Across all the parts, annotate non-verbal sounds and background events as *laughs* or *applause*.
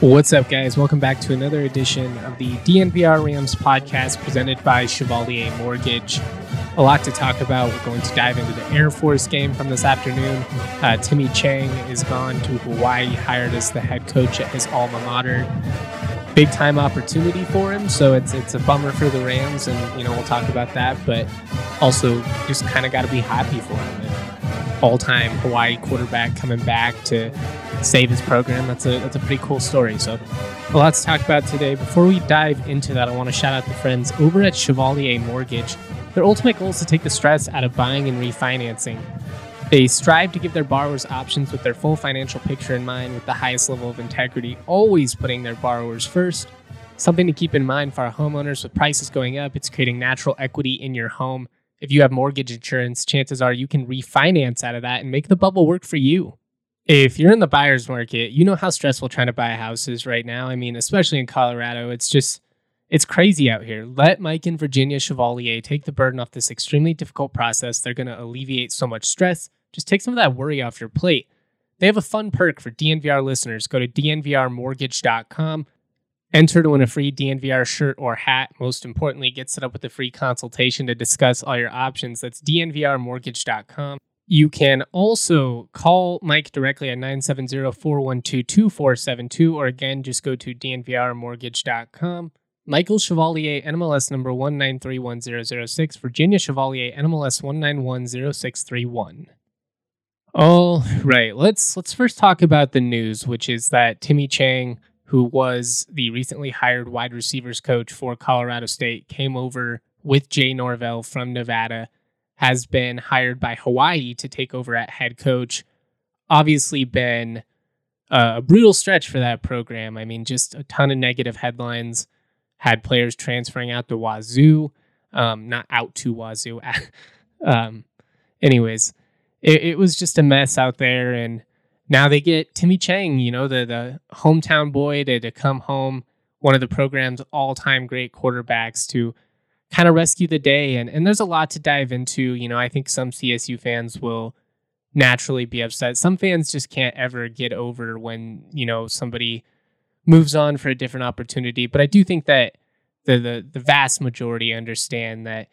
What's up, guys? Welcome back to another edition of the DNVR Rams podcast presented by Chevalier Mortgage. A lot to talk about. We're going to dive into the Air Force game from this afternoon. Uh, Timmy Chang is gone to Hawaii, hired as the head coach at his alma mater. Big time opportunity for him, so it's it's a bummer for the Rams, and you know we'll talk about that. But also, just kind of got to be happy for him. Time Hawaii quarterback coming back to save his program. That's a that's a pretty cool story. So a lot to talk about today. Before we dive into that, I want to shout out the friends over at Chevalier Mortgage. Their ultimate goal is to take the stress out of buying and refinancing. They strive to give their borrowers options with their full financial picture in mind with the highest level of integrity, always putting their borrowers first. Something to keep in mind for our homeowners with prices going up, it's creating natural equity in your home. If you have mortgage insurance, chances are you can refinance out of that and make the bubble work for you if you're in the buyer's market, you know how stressful trying to buy a house is right now. I mean, especially in Colorado, it's just it's crazy out here. Let Mike and Virginia Chevalier take the burden off this extremely difficult process. They're going to alleviate so much stress. Just take some of that worry off your plate. They have a fun perk for DNVR listeners. Go to dnvrmortgage.com. Enter to win a free DNVR shirt or hat. Most importantly, get set up with a free consultation to discuss all your options. That's dnvrmortgage.com. You can also call Mike directly at 970 412 2472, or again, just go to dnvrmortgage.com. Michael Chevalier, NMLS number 1931006, Virginia Chevalier, NMLS 1910631. All right, let's let's first talk about the news, which is that Timmy Chang, who was the recently hired wide receivers coach for Colorado State, came over with Jay Norvell from Nevada has been hired by Hawaii to take over at head coach. Obviously, been a brutal stretch for that program. I mean, just a ton of negative headlines. Had players transferring out to Wazoo, um, not out to Wazoo. *laughs* um, anyways, it, it was just a mess out there, and now they get Timmy Chang, you know, the the hometown boy to, to come home, one of the program's all time great quarterbacks to kind of rescue the day. And, and there's a lot to dive into. You know, I think some CSU fans will naturally be upset. Some fans just can't ever get over when, you know, somebody moves on for a different opportunity. But I do think that the, the, the vast majority understand that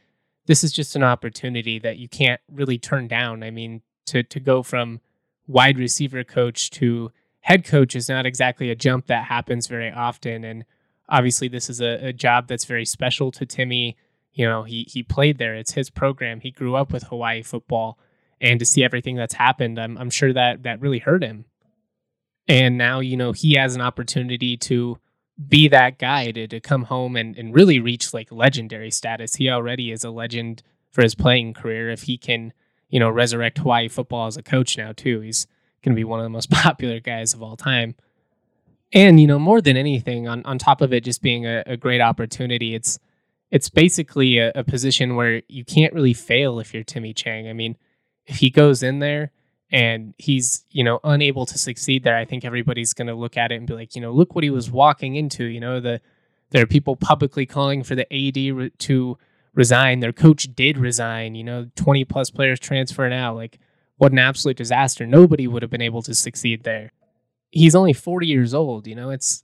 this is just an opportunity that you can't really turn down. I mean, to, to go from wide receiver coach to head coach is not exactly a jump that happens very often. And obviously, this is a, a job that's very special to Timmy you know, he he played there. It's his program. He grew up with Hawaii football, and to see everything that's happened, I'm I'm sure that that really hurt him. And now, you know, he has an opportunity to be that guy to, to come home and, and really reach like legendary status. He already is a legend for his playing career. If he can, you know, resurrect Hawaii football as a coach now too, he's going to be one of the most *laughs* popular guys of all time. And, you know, more than anything, on, on top of it just being a, a great opportunity, it's it's basically a, a, position where you can't really fail if you're Timmy Chang. I mean, if he goes in there and he's, you know, unable to succeed there, I think everybody's going to look at it and be like, you know, look what he was walking into. You know, the there are people publicly calling for the AD to resign. Their coach did resign. You know, 20 plus players transfer now. Like, what an absolute disaster. Nobody would have been able to succeed there. He's only 40 years old. You know, it's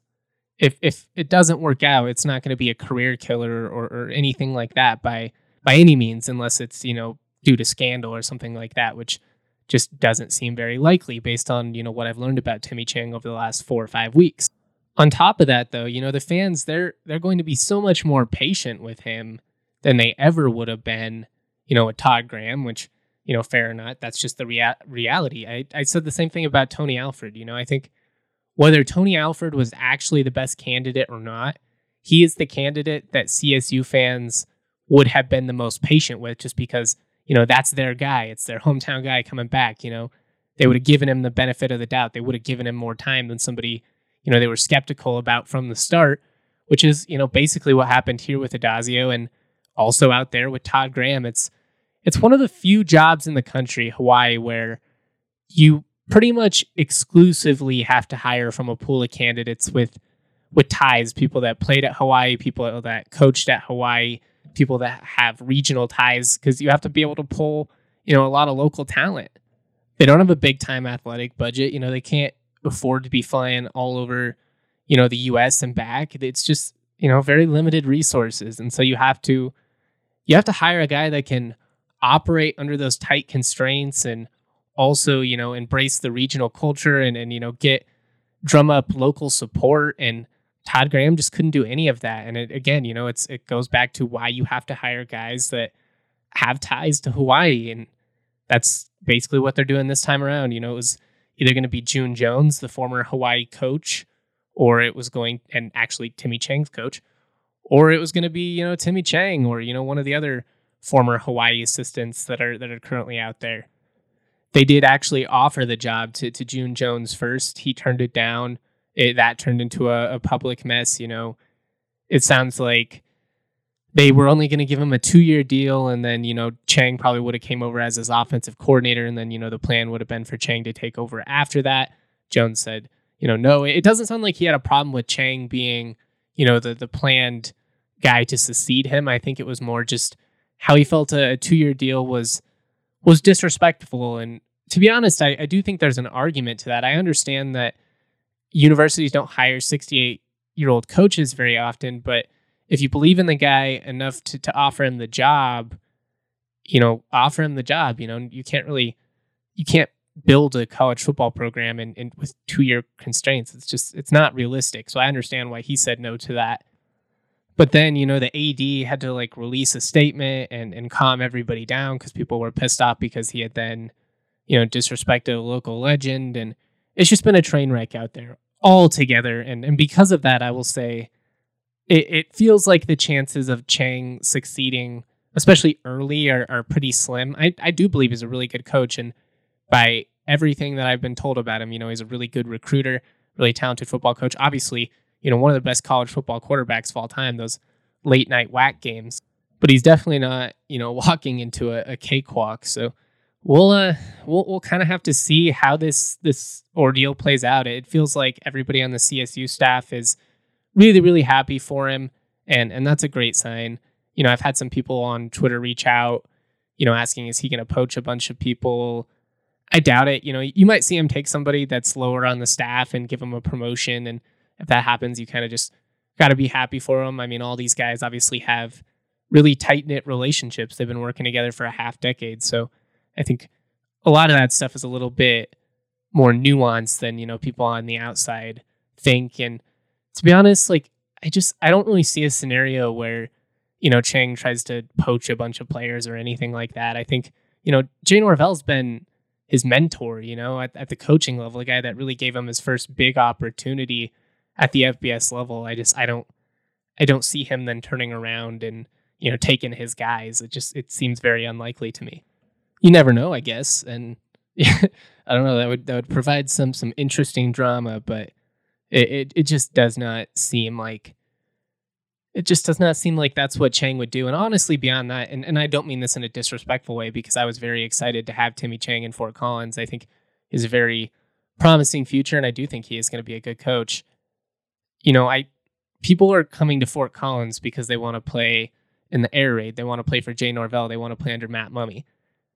if if it doesn't work out, it's not going to be a career killer or, or anything like that by by any means, unless it's you know due to scandal or something like that, which just doesn't seem very likely based on, you know, what I've learned about Timmy Chang over the last four or five weeks. On top of that, though, you know, the fans, they're they're going to be so much more patient with him than they ever would have been, you know, with Todd Graham, which, you know, fair or not, that's just the rea- reality. I, I said the same thing about Tony Alford. You know, I think whether Tony Alford was actually the best candidate or not, he is the candidate that CSU fans would have been the most patient with just because, you know, that's their guy. It's their hometown guy coming back, you know. They would have given him the benefit of the doubt. They would have given him more time than somebody, you know, they were skeptical about from the start, which is, you know, basically what happened here with Addazio and also out there with Todd Graham. It's it's one of the few jobs in the country, Hawaii, where you pretty much exclusively have to hire from a pool of candidates with with ties, people that played at Hawaii, people that coached at Hawaii, people that have regional ties because you have to be able to pull, you know, a lot of local talent. They don't have a big time athletic budget. You know, they can't afford to be flying all over, you know, the US and back. It's just, you know, very limited resources. And so you have to you have to hire a guy that can operate under those tight constraints and also, you know, embrace the regional culture and and you know, get drum up local support and Todd Graham just couldn't do any of that. And it, again, you know, it's it goes back to why you have to hire guys that have ties to Hawaii, and that's basically what they're doing this time around. You know, it was either going to be June Jones, the former Hawaii coach, or it was going and actually Timmy Chang's coach, or it was going to be you know Timmy Chang or you know one of the other former Hawaii assistants that are that are currently out there. They did actually offer the job to to June Jones first. He turned it down it, that turned into a, a public mess. You know, it sounds like they were only going to give him a two year deal, and then you know Chang probably would have came over as his offensive coordinator, and then you know the plan would have been for Chang to take over after that. Jones said, you know, no, it doesn't sound like he had a problem with Chang being, you know, the the planned guy to succeed him. I think it was more just how he felt a, a two year deal was was disrespectful. And to be honest, I, I do think there's an argument to that. I understand that universities don't hire 68 year old coaches very often, but if you believe in the guy enough to, to offer him the job, you know, offer him the job. You know, you can't really, you can't build a college football program and in, with two year constraints. It's just, it's not realistic. So I understand why he said no to that. But then, you know, the AD had to like release a statement and, and calm everybody down because people were pissed off because he had then, you know, disrespected a local legend. And it's just been a train wreck out there altogether. And and because of that, I will say it, it feels like the chances of Chang succeeding, especially early, are, are pretty slim. I, I do believe he's a really good coach, and by everything that I've been told about him, you know, he's a really good recruiter, really talented football coach. Obviously, you know, one of the best college football quarterbacks of all time, those late night WAC games. But he's definitely not, you know, *laughs* walking into a, a cakewalk. So we'll uh we'll we'll kind of have to see how this this ordeal plays out. It feels like everybody on the CSU staff is really really happy for him and and that's a great sign. You know, I've had some people on Twitter reach out, you know, asking is he going to poach a bunch of people? I doubt it. You know, you might see him take somebody that's lower on the staff and give him a promotion and if that happens, you kind of just got to be happy for them. I mean, all these guys obviously have really tight knit relationships. They've been working together for a half decade. So I think a lot of that stuff is a little bit more nuanced than you know people on the outside think. And to be honest, like I just I don't really see a scenario where you know Chang tries to poach a bunch of players or anything like that. I think you know Jay Norvell's been his mentor, you know, at, at the coaching level, a guy that really gave him his first big opportunity at the FBS level. I just I don't I don't see him then turning around and you know taking his guys. It just it seems very unlikely to me you never know, I guess. And *laughs* I don't know that would that would provide some some interesting drama, but it, it it just does not seem like it just does not seem like that's what Chang would do. And honestly, beyond that, and, and I don't mean this in a disrespectful way because I was very excited to have Timmy Chang in Fort Collins. I think he's a very promising future, and I do think he is going to be a good coach. You know, I people are coming to Fort Collins because they want to play in the air raid. They want to play for Jay Norvell. They want to play under Matt Mumme.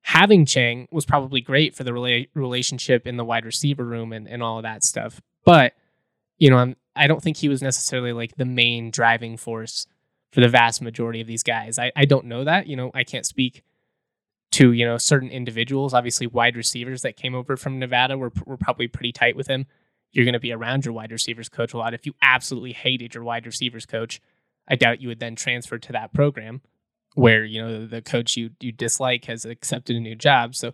having Chang was probably great for the rela- relationship in the wide receiver room and, and all of that stuff. But, you know, I'm, I don't think he was necessarily like the main driving force for the vast majority of these guys. I, I don't know that. You know, I can't speak to you know certain individuals. Obviously, wide receivers that came over from Nevada were were probably pretty tight with him. You're going to be around your wide receivers coach a lot. If you absolutely hated your wide receivers coach, I doubt you would then transfer to that program where you know the coach you you dislike has accepted a new job. So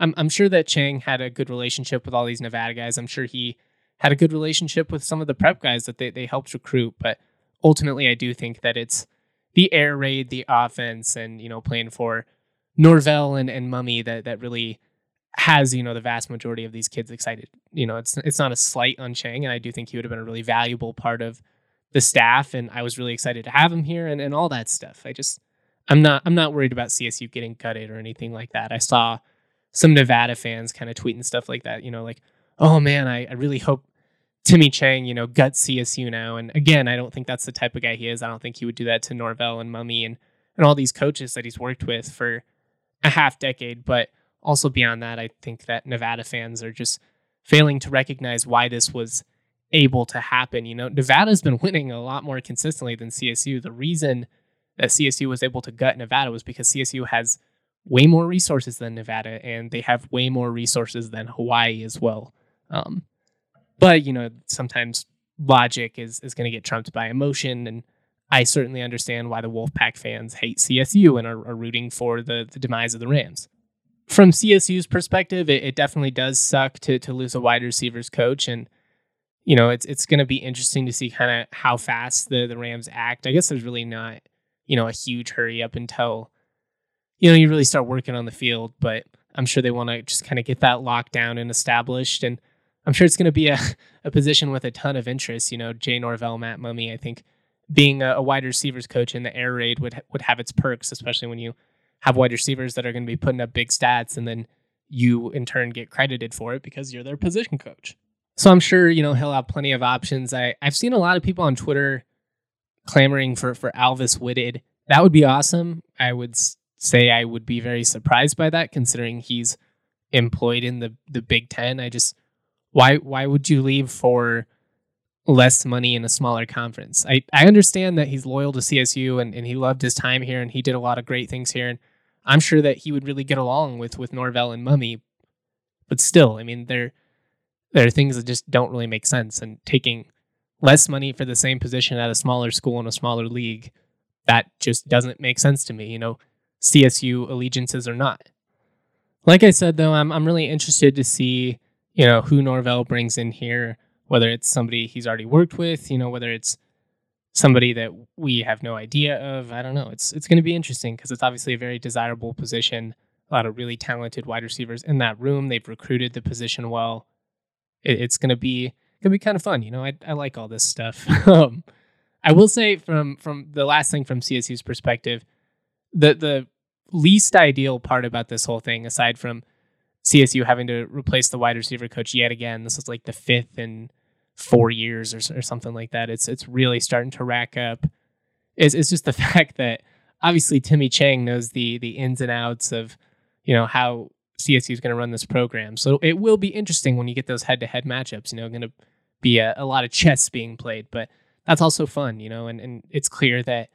I'm I'm sure that Chang had a good relationship with all these Nevada guys. I'm sure he had a good relationship with some of the prep guys that they, they helped recruit. But ultimately I do think that it's the air raid, the offense, and you know, playing for Norvell and, and Mumme that that really has, you know, the vast majority of these kids excited. You know, it's it's not a slight on Chang, and I do think he would have been a really valuable part of the staff. And I was really excited to have him here and, and all that stuff. I just I'm not I'm not worried about CSU getting gutted or anything like that. I saw some Nevada fans kind of tweeting stuff like that, you know, like, oh man, I, I really hope Timmy Chang, you know, gut CSU now. And again, I don't think that's the type of guy he is. I don't think he would do that to Norvell and Mumme and, and all these coaches that he's worked with for a half decade. But also beyond that, I think that Nevada fans are just failing to recognize why this was able to happen. You know, Nevada's been *laughs* winning a lot more consistently than CSU. The reason that CSU was able to gut Nevada was because CSU has way more resources than Nevada and they have way more resources than Hawaii as well. Um, but you know, sometimes logic is is going to get trumped by emotion, and I certainly understand why the Wolfpack fans hate CSU and are, are rooting for the the demise of the Rams. From CSU's perspective, it, it definitely does suck to to lose a wide receivers coach, and you know, it's it's going to be interesting to see kind of how fast the the Rams act. I guess there's really not you know a huge hurry up until you know you really start working on the field, but I'm sure they want to just kind of get that locked down and established and I'm sure it's going to be a, *laughs* a position with a ton of interest. You know, Jay Norvell, Matt Mumme, I think being a, a wide receivers coach in the air raid would would have its perks, especially when you have wide receivers that are going to be putting up big stats, and then you in turn get credited for it because you're their position coach. So I'm sure you know he'll have plenty of options. I I've seen a lot of people on Twitter clamoring for for Alvis Whitted. That would be awesome. I would say I would be very surprised by that, considering he's employed in the the Big Ten. I just why why would you leave for less money in a smaller conference? I, I understand that he's loyal to CSU and, and he loved his time here and he did a lot of great things here. And I'm sure that he would really get along with with Norvell and Mumme, But still, I mean, there there are things that just don't really make sense. And taking less money for the same position at a smaller school in a smaller league, that just doesn't make sense to me. You know, CSU allegiances or not. Like I said, though, I'm I'm really interested to see you know, who Norvell brings in here, whether it's somebody he's already worked with, you know, whether it's somebody that we have no idea of. I don't know. It's it's going to be interesting because it's obviously a very desirable position. A lot of really talented wide receivers in that room. They've recruited the position well. It, it's going to be going to be kind of fun. You know, I I like all this stuff. *laughs* um, I will say from from the last thing from CSU's perspective, the the least ideal part about this whole thing, aside from CSU having to replace the wide receiver coach yet again. This is like the fifth in four years or, or something like that. It's it's really starting to rack up. It's, it's just the *laughs* fact that obviously Timmy Chang knows the the ins and outs of you know how CSU is going to run this program. So it will be interesting when you get those head to head matchups. You know, going to be a, a lot of chess being played, but that's also fun. You know, and and it's clear that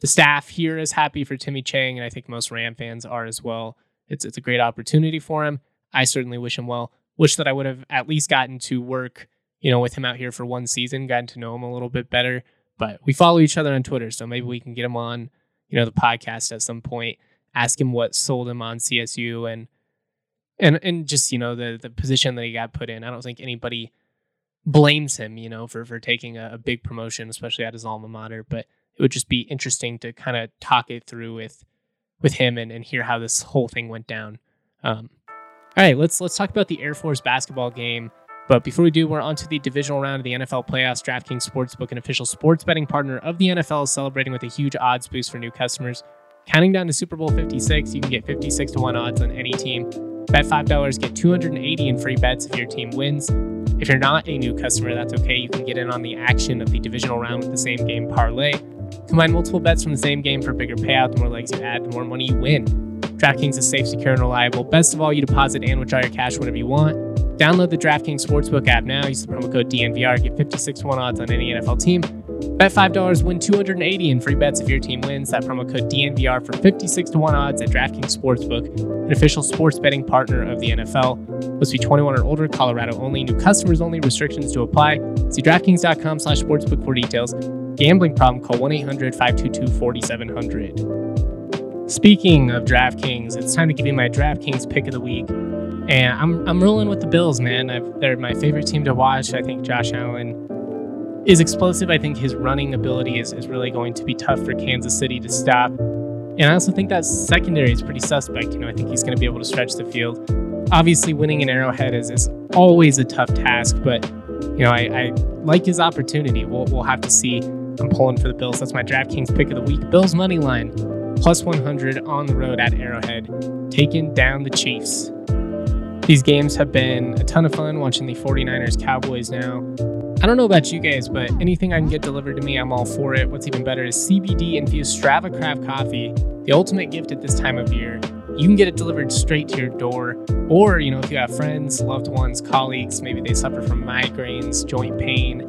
the staff here is happy for Timmy Chang, and I think most Ram fans are as well. It's it's a great opportunity for him. I certainly wish him well. Wish that I would have at least gotten to work, you know, with him out here for one season, gotten to know him a little bit better. But we follow each other on Twitter, so maybe we can get him on, you know, the podcast at some point. Ask him what sold him on CSU and and and just you know the the position that he got put in. I don't think anybody blames him, you know, for for taking a, a big promotion, especially at his alma mater. But it would just be interesting to kind of talk it through with with him and, and hear how this whole thing went down. Um, all right, let's let's talk about the Air Force basketball game. But before we do, we're on to the divisional round of the NFL playoffs. DraftKings Sportsbook, an official sports betting partner of the NFL, is celebrating with a huge odds boost for new customers. Counting down to Super Bowl 56, you can get 56 to 1 odds on any team. Bet $5, get 280 in free bets if your team wins. If you're not a new customer, that's okay. You can get in on the action of the divisional round with the same game parlay. Combine multiple bets from the same game for a bigger payout. The more legs you add, the more money you win. DraftKings is safe, secure, and reliable. Best of all, you deposit and withdraw your cash whenever you want. Download the DraftKings Sportsbook app now. Use the promo code DNVR. Get 56 1 odds on any NFL team. Bet $5, win 280 in free bets if your team wins. That promo code DNVR for 56 to 1 odds at DraftKings Sportsbook, an official sports betting partner of the NFL. Must be 21 or older, Colorado only, new customers only, restrictions to apply. See DraftKings.com slash sportsbook for details. Gambling problem, call 1 800 522 4700. Speaking of DraftKings, it's time to give you my DraftKings pick of the week. And I'm, I'm rolling with the Bills, man. I've, they're my favorite team to watch. I think Josh Allen is explosive. I think his running ability is, is really going to be tough for Kansas City to stop. And I also think that secondary is pretty suspect. You know, I think he's going to be able to stretch the field. Obviously, winning an Arrowhead is, is always a tough task, but you know, I, I like his opportunity. We'll, we'll have to see. I'm pulling for the Bills. That's my DraftKings pick of the week. Bills money line plus 100 on the road at Arrowhead, taking down the Chiefs. These games have been a ton of fun watching the 49ers Cowboys now. I don't know about you guys, but anything I can get delivered to me, I'm all for it. What's even better is CBD infused Strava Craft coffee, the ultimate gift at this time of year. You can get it delivered straight to your door, or you know, if you have friends, loved ones, colleagues, maybe they suffer from migraines, joint pain,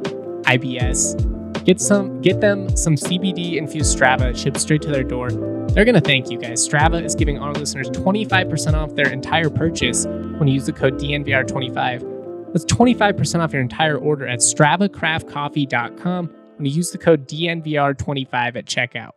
IBS, get some, get them some CBD infused Strava shipped straight to their door. They're gonna thank you guys. Strava is giving our listeners 25% off their entire purchase when you use the code DNVR25. That's 25% off your entire order at StravaCraftCoffee.com when you use the code DNVR25 at checkout.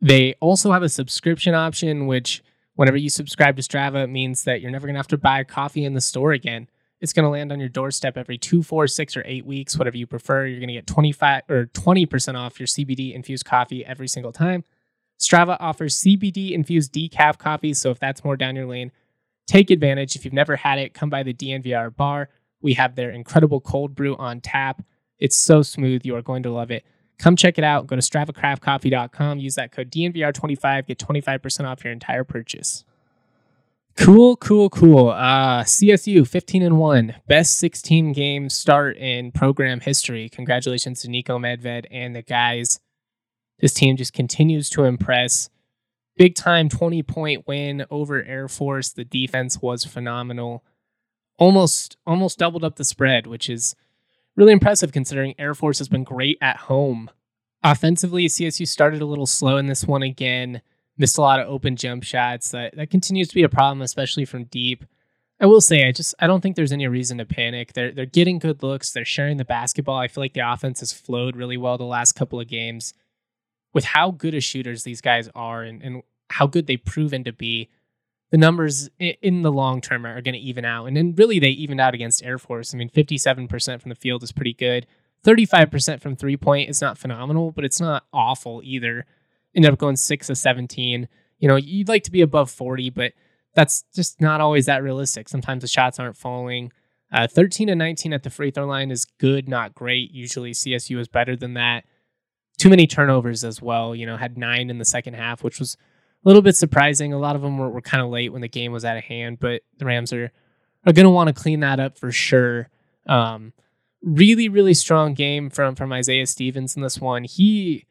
They also have a subscription option, which, whenever you subscribe to Strava, it means that you're never going to have to buy coffee in the store again. It's going to land on your doorstep every two, four, six, or eight weeks, whatever you prefer. You're going to get 25 or 20% off your CBD infused coffee every single time. Strava offers CBD infused decaf coffee, so if that's more down your lane, take advantage. If you've never had it, come by the DNVR bar. We have their incredible cold brew on tap. It's so smooth. You are going to love it. Come check it out. Go to StravaCraftCoffee.com. Use that code DNVR25. Get 25% off your entire purchase. Cool, cool, cool. Uh, CSU 15 and 1. Best 16 game start in program history. Congratulations to Niko Medved and the guys. This team just continues to impress. Big time 20 point win over Air Force. The defense was phenomenal. Almost almost doubled up the spread, which is really impressive considering Air Force has been great at home. Offensively, CSU started a little slow in this one again. Missed a lot of open jump shots. That that continues to be a problem, especially from deep. I will say, I just I don't think there's any reason to panic. They're they're getting good looks. They're sharing the basketball. I feel like the offense has flowed really well the last couple of games with how good as shooters these guys are and, and how good they've proven to be, the numbers in the long term are going to even out. And then really they evened out against Air Force. I mean, 57% from the field is pretty good. 35% from three point is not phenomenal, but it's not awful either. Ended up going six of 17. You know, you'd like to be above 40, but that's just not always that realistic. Sometimes the shots aren't falling. Uh, 13 and 19 at the free throw line is good, not great. Usually CSU is better than that too many turnovers as well. You know, had nine in the second half, which was a little bit surprising. A lot of them were, were kind of late when the game was out of hand, but the Rams are are going to want to clean that up for sure. Um, really, really strong game from from Isaiah Stevens in this one. He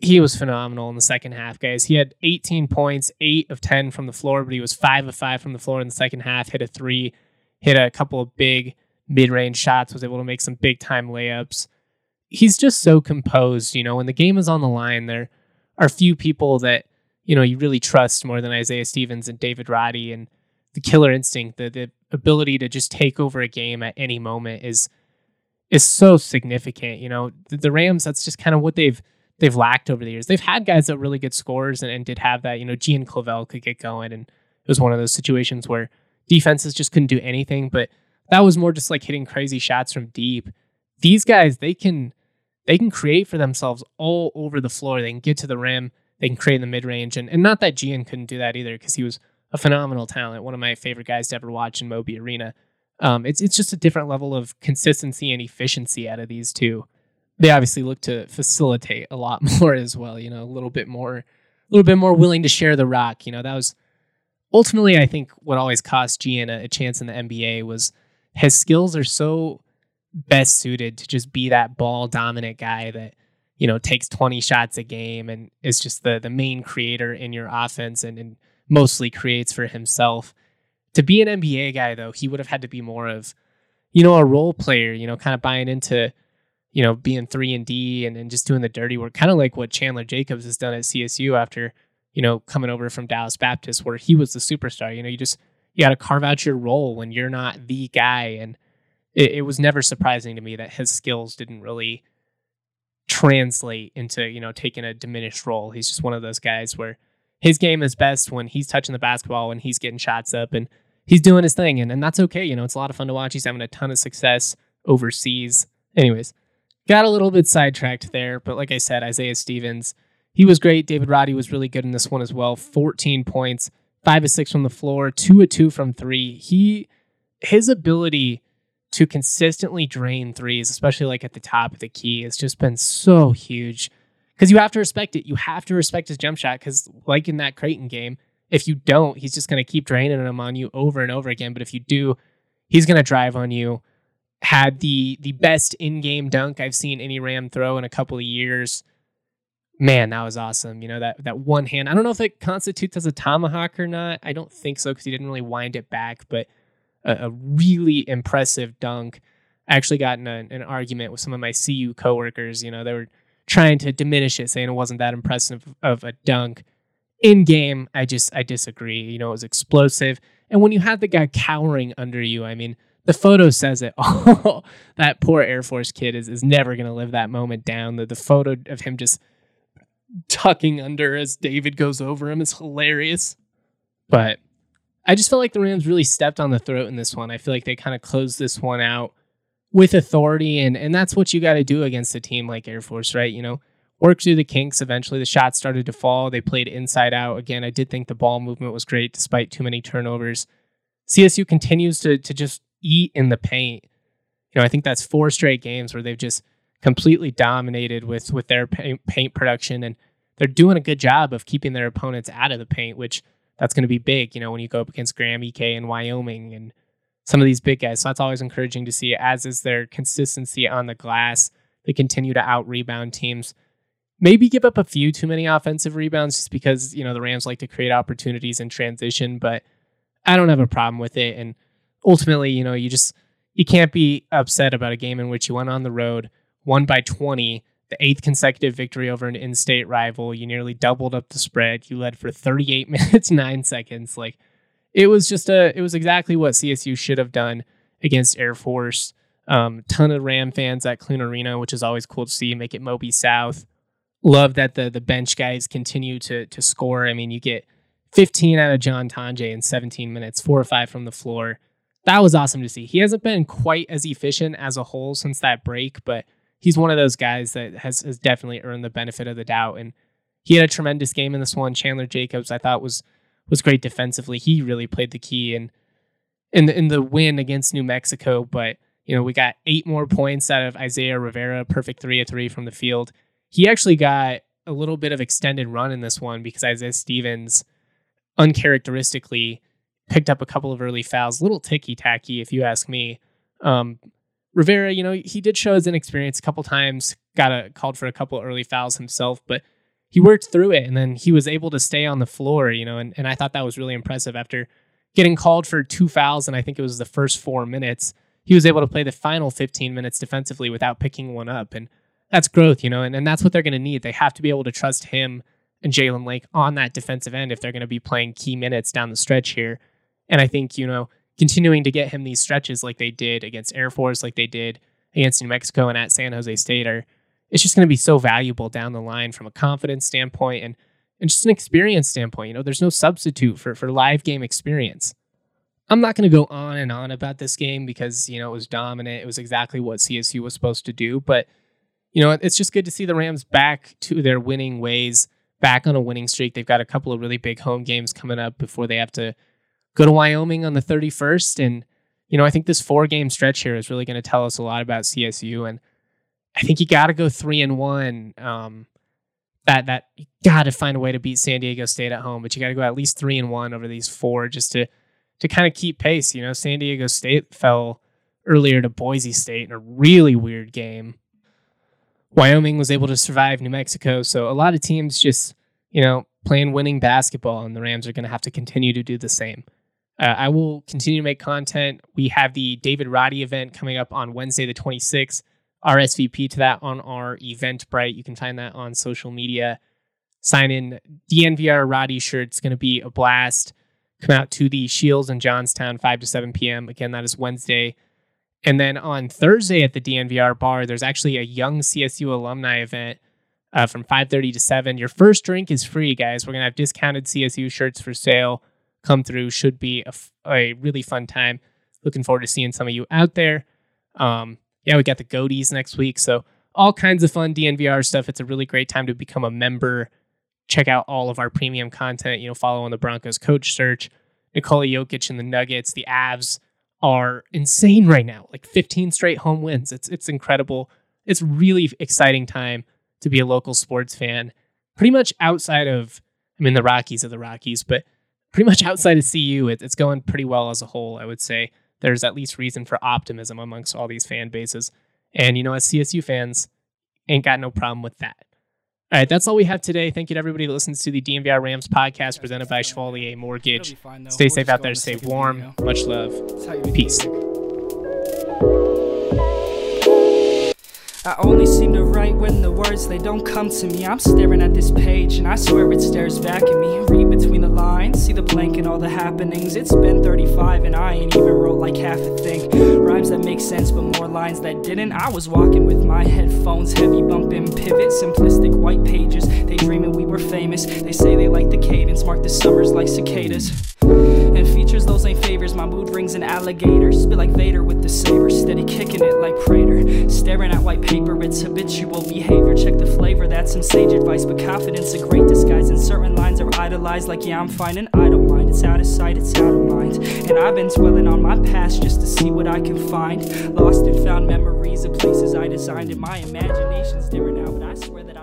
he was phenomenal in the second half, guys. He had 18 points, eight of 10 from the floor, but he was five of five from the floor in the second half. Hit a three, hit a couple of big mid range shots, was able to make some big time layups he's just so composed. You know, when the game is on the line, there are few people that you know you really trust more than Isaiah Stevens and David Roddy and the killer instinct, the the ability to just take over a game at any moment is is so significant. You know, the, the Rams. That's just kind of what they've they've lacked over the years. They've had guys that really good scorers and, and did have that. You know, Gian Clavel could get going, and it was one of those situations where defenses just couldn't do anything. But that was more just like hitting crazy shots from deep. These guys, they can they can create for themselves all over the floor. They can get to the rim. They can create in the mid range. And, and not that Gian couldn't do that either, because he was a phenomenal talent, one of my favorite guys to ever watch in Moby Arena. Um, it's, it's just a different level of consistency and efficiency out of these two. They obviously look to facilitate a lot *laughs* more as well, you know, a little bit more, a little bit more willing to share the rock. You know, that was ultimately, I think, what always cost Gian a, a chance in the NBA was his skills are so best suited to just be that ball dominant guy that you know takes 20 shots a game and is just the the main creator in your offense and, and mostly creates for himself to be an NBA guy though he would have had to be more of you know a role player you know kind of buying into you know, being three and D and, and just doing the dirty work, kind of like what Chandler Jacobs has done at CSU after, you know, coming over from Dallas Baptist, where he was the superstar. You know, you just you got to carve out your role when you're not the guy. And it, it was never surprising to me that his skills didn't really translate into, you know, taking a diminished role. He's just one of those guys where his game is best when he's touching the basketball, when he's getting shots up and he's doing his thing. And, and that's okay. You know, it's a lot of fun to watch. He's having a ton of success overseas. Anyways, got a little bit sidetracked there. But like I said, Isaiah Stevens, he was great. David Roddy was really good in this one as well. 14 points, five of six from the floor, two of two from three. He his ability to consistently drain threes, especially like at the top of the key, has just been so huge. Because you have to respect it. You have to respect his jump shot. Because like in that Creighton game, if you don't, he's just going to keep draining them on you over and over again. But if you do, he's going to drive on you. Had the the best in game dunk I've seen any Ram throw in a couple of years man, that was awesome. You know, that that one hand. I don't know if it constitutes as a tomahawk or not. I don't think so because he didn't really wind it back, but a, a really impressive dunk. I actually got in a, an argument with some of my CU coworkers. You know, they were trying to diminish it, saying it wasn't that impressive of a dunk. In game, I just I disagree. You know, it was explosive. And when you have the guy cowering under you, I mean, the photo says it *laughs* all. that poor Air Force kid is, is never going to live that moment down. The, the photo of him just tucking under as David goes over him is hilarious. But I just felt like the Rams really stepped on the throat in this one. I feel like they kind of closed this one out with authority, and and that's what you got to do against a team like Air Force, right? You know, work through the kinks. Eventually, the shots started to fall. They played inside out again. I did think the ball movement was great despite too many turnovers. CSU continues to to just eat in the paint. You know, I think that's four straight games where they've just completely dominated with with their paint, paint production, and they're doing a good job of keeping their opponents out of the paint, which that's going to be big. You know, when you go up against Graham Ike, and Wyoming, and some of these big guys. So that's always encouraging to see. As is their consistency on the glass. They continue to out rebound teams. Maybe give up a few too many offensive rebounds just because you know the Rams like to create opportunities in transition, but I don't have a problem with it. And ultimately, you know, you just you can't be upset about a game in which you went on the road won by 20, the eighth consecutive victory over an in state rival. You nearly doubled up the spread. You led for 38 *laughs* minutes, nine seconds. Like it was just a, it was exactly what CSU should have done against Air Force. Um, ton of Ram fans at Clune Arena, which is always cool to see. Make it Moby South. Love that the the bench guys continue to to score. I mean, you get 15 out of John Tonje in 17 minutes, four or five from the floor. That was awesome to see. He hasn't been quite as efficient as a whole since that break, but he's one of those guys that has, has definitely earned the benefit of the doubt. And he had a tremendous game in this one. Chandler Jacobs, I thought was was great defensively. He really played the key in in the, in the win against New Mexico. But you know, we got eight more points out of Isaiah Rivera, perfect three of three from the field. He actually got a little bit of extended run in this one because Isaiah Stevens uncharacteristically picked up a couple of early fouls, little ticky tacky, if you ask me. Um, Rivera, you know, he did show his inexperience a couple times, got a called for a couple early fouls himself, but he worked through it and then he was able to stay on the floor, you know, and, and I thought that was really impressive after getting called for two fouls and I think it was the first four minutes. He was able to play the final 15 minutes defensively without picking one up. And that's growth, you know, and, and that's what they're going to need. They have to be able to trust him and Jalen Lake on that defensive end if they're going to be playing key minutes down the stretch here. And I think, you know, continuing to get him these stretches like they did against Air Force, like they did against New Mexico and at San Jose State are it's just going to be so valuable down the line from a confidence standpoint and and just an experience standpoint. You know, there's no substitute for for live game experience. I'm not going to go on and on about this game because you know it was dominant. It was exactly what CSU was supposed to do, but you know it's just good to see the Rams back to their winning ways, back on a winning streak. They've got a couple of really big home games coming up before they have to go to Wyoming on the 31st. And, you know, I think this four game stretch here is really going to tell us a lot about CSU. And I think you got to go three and one. Um, that that you got to find a way to beat San Diego State at home, but you got to go at least three and one over these four just to to kind of keep pace. You know, San Diego State fell earlier to Boise State in a really weird game. Wyoming was able to survive New Mexico, so a lot of teams just you know playing winning basketball, and the Rams are going to have to continue to do the same. Uh, I will continue to make content. We have the David Roddy event coming up on Wednesday, the 26th. RSVP to that on our Eventbrite. You can find that on social media. Sign in DNVR Roddy shirt. It's going to be a blast. Come out to the Shields in Johnstown, 5 to 7 p.m. Again, that is Wednesday. And then on Thursday at the DNVR bar, there's actually a young CSU alumni event uh, from 5.30 to 7. Your first drink is free, guys. We're going to have discounted CSU shirts for sale come through. Should be a, a really fun time. Looking forward to seeing some of you out there. Um, yeah, we got the Goaties next week. So all kinds of fun DNVR stuff. It's a really great time to become a member. Check out all of our premium content. You know, follow on the Broncos coach search. Nikola Jokic and the Nuggets, the Avs are insane right now. Like 15 straight home wins. It's it's incredible. It's really exciting time to be a local sports fan. Pretty much outside of, I mean, the Rockies are the Rockies, but pretty much *laughs* outside of CU, it, it's going pretty well as a whole. I would say there's at least reason for optimism amongst all these fan bases. And, you know, as CSU fans, ain't got no problem with that. All right, that's all we have today. Thank you to everybody that listens to the DNVR Rams podcast presented by Chevalier Mortgage. Stay safe out there, stay warm. Much love. Peace. I only seem to write when the words they don't come to me. I'm staring at this page and I swear it stares back at me. Read between the lines, see the blank and all the happenings. It's been 35 and I ain't even wrote like half a thing. Rhymes that make sense but more lines that didn't. I was walking with my headphones, heavy bumping pivot, simplistic white pages. They dreaming we were famous. They say they like the cadence, mark the summers like cicadas. And features those ain't favors. My mood rings an alligator. Spit like Vader with the saber. Steady kicking it like Prater. Staring at white paper, it's habitual behavior. Check the flavor, that's some sage advice. But confidence a great disguise. And certain lines are idolized, like, yeah, I'm fine and I don't mind. It's out of sight, it's out of mind. And I've been dwelling on my past just to see what I can find. Lost and found memories of places I designed. And my imagination's different now, but I swear that.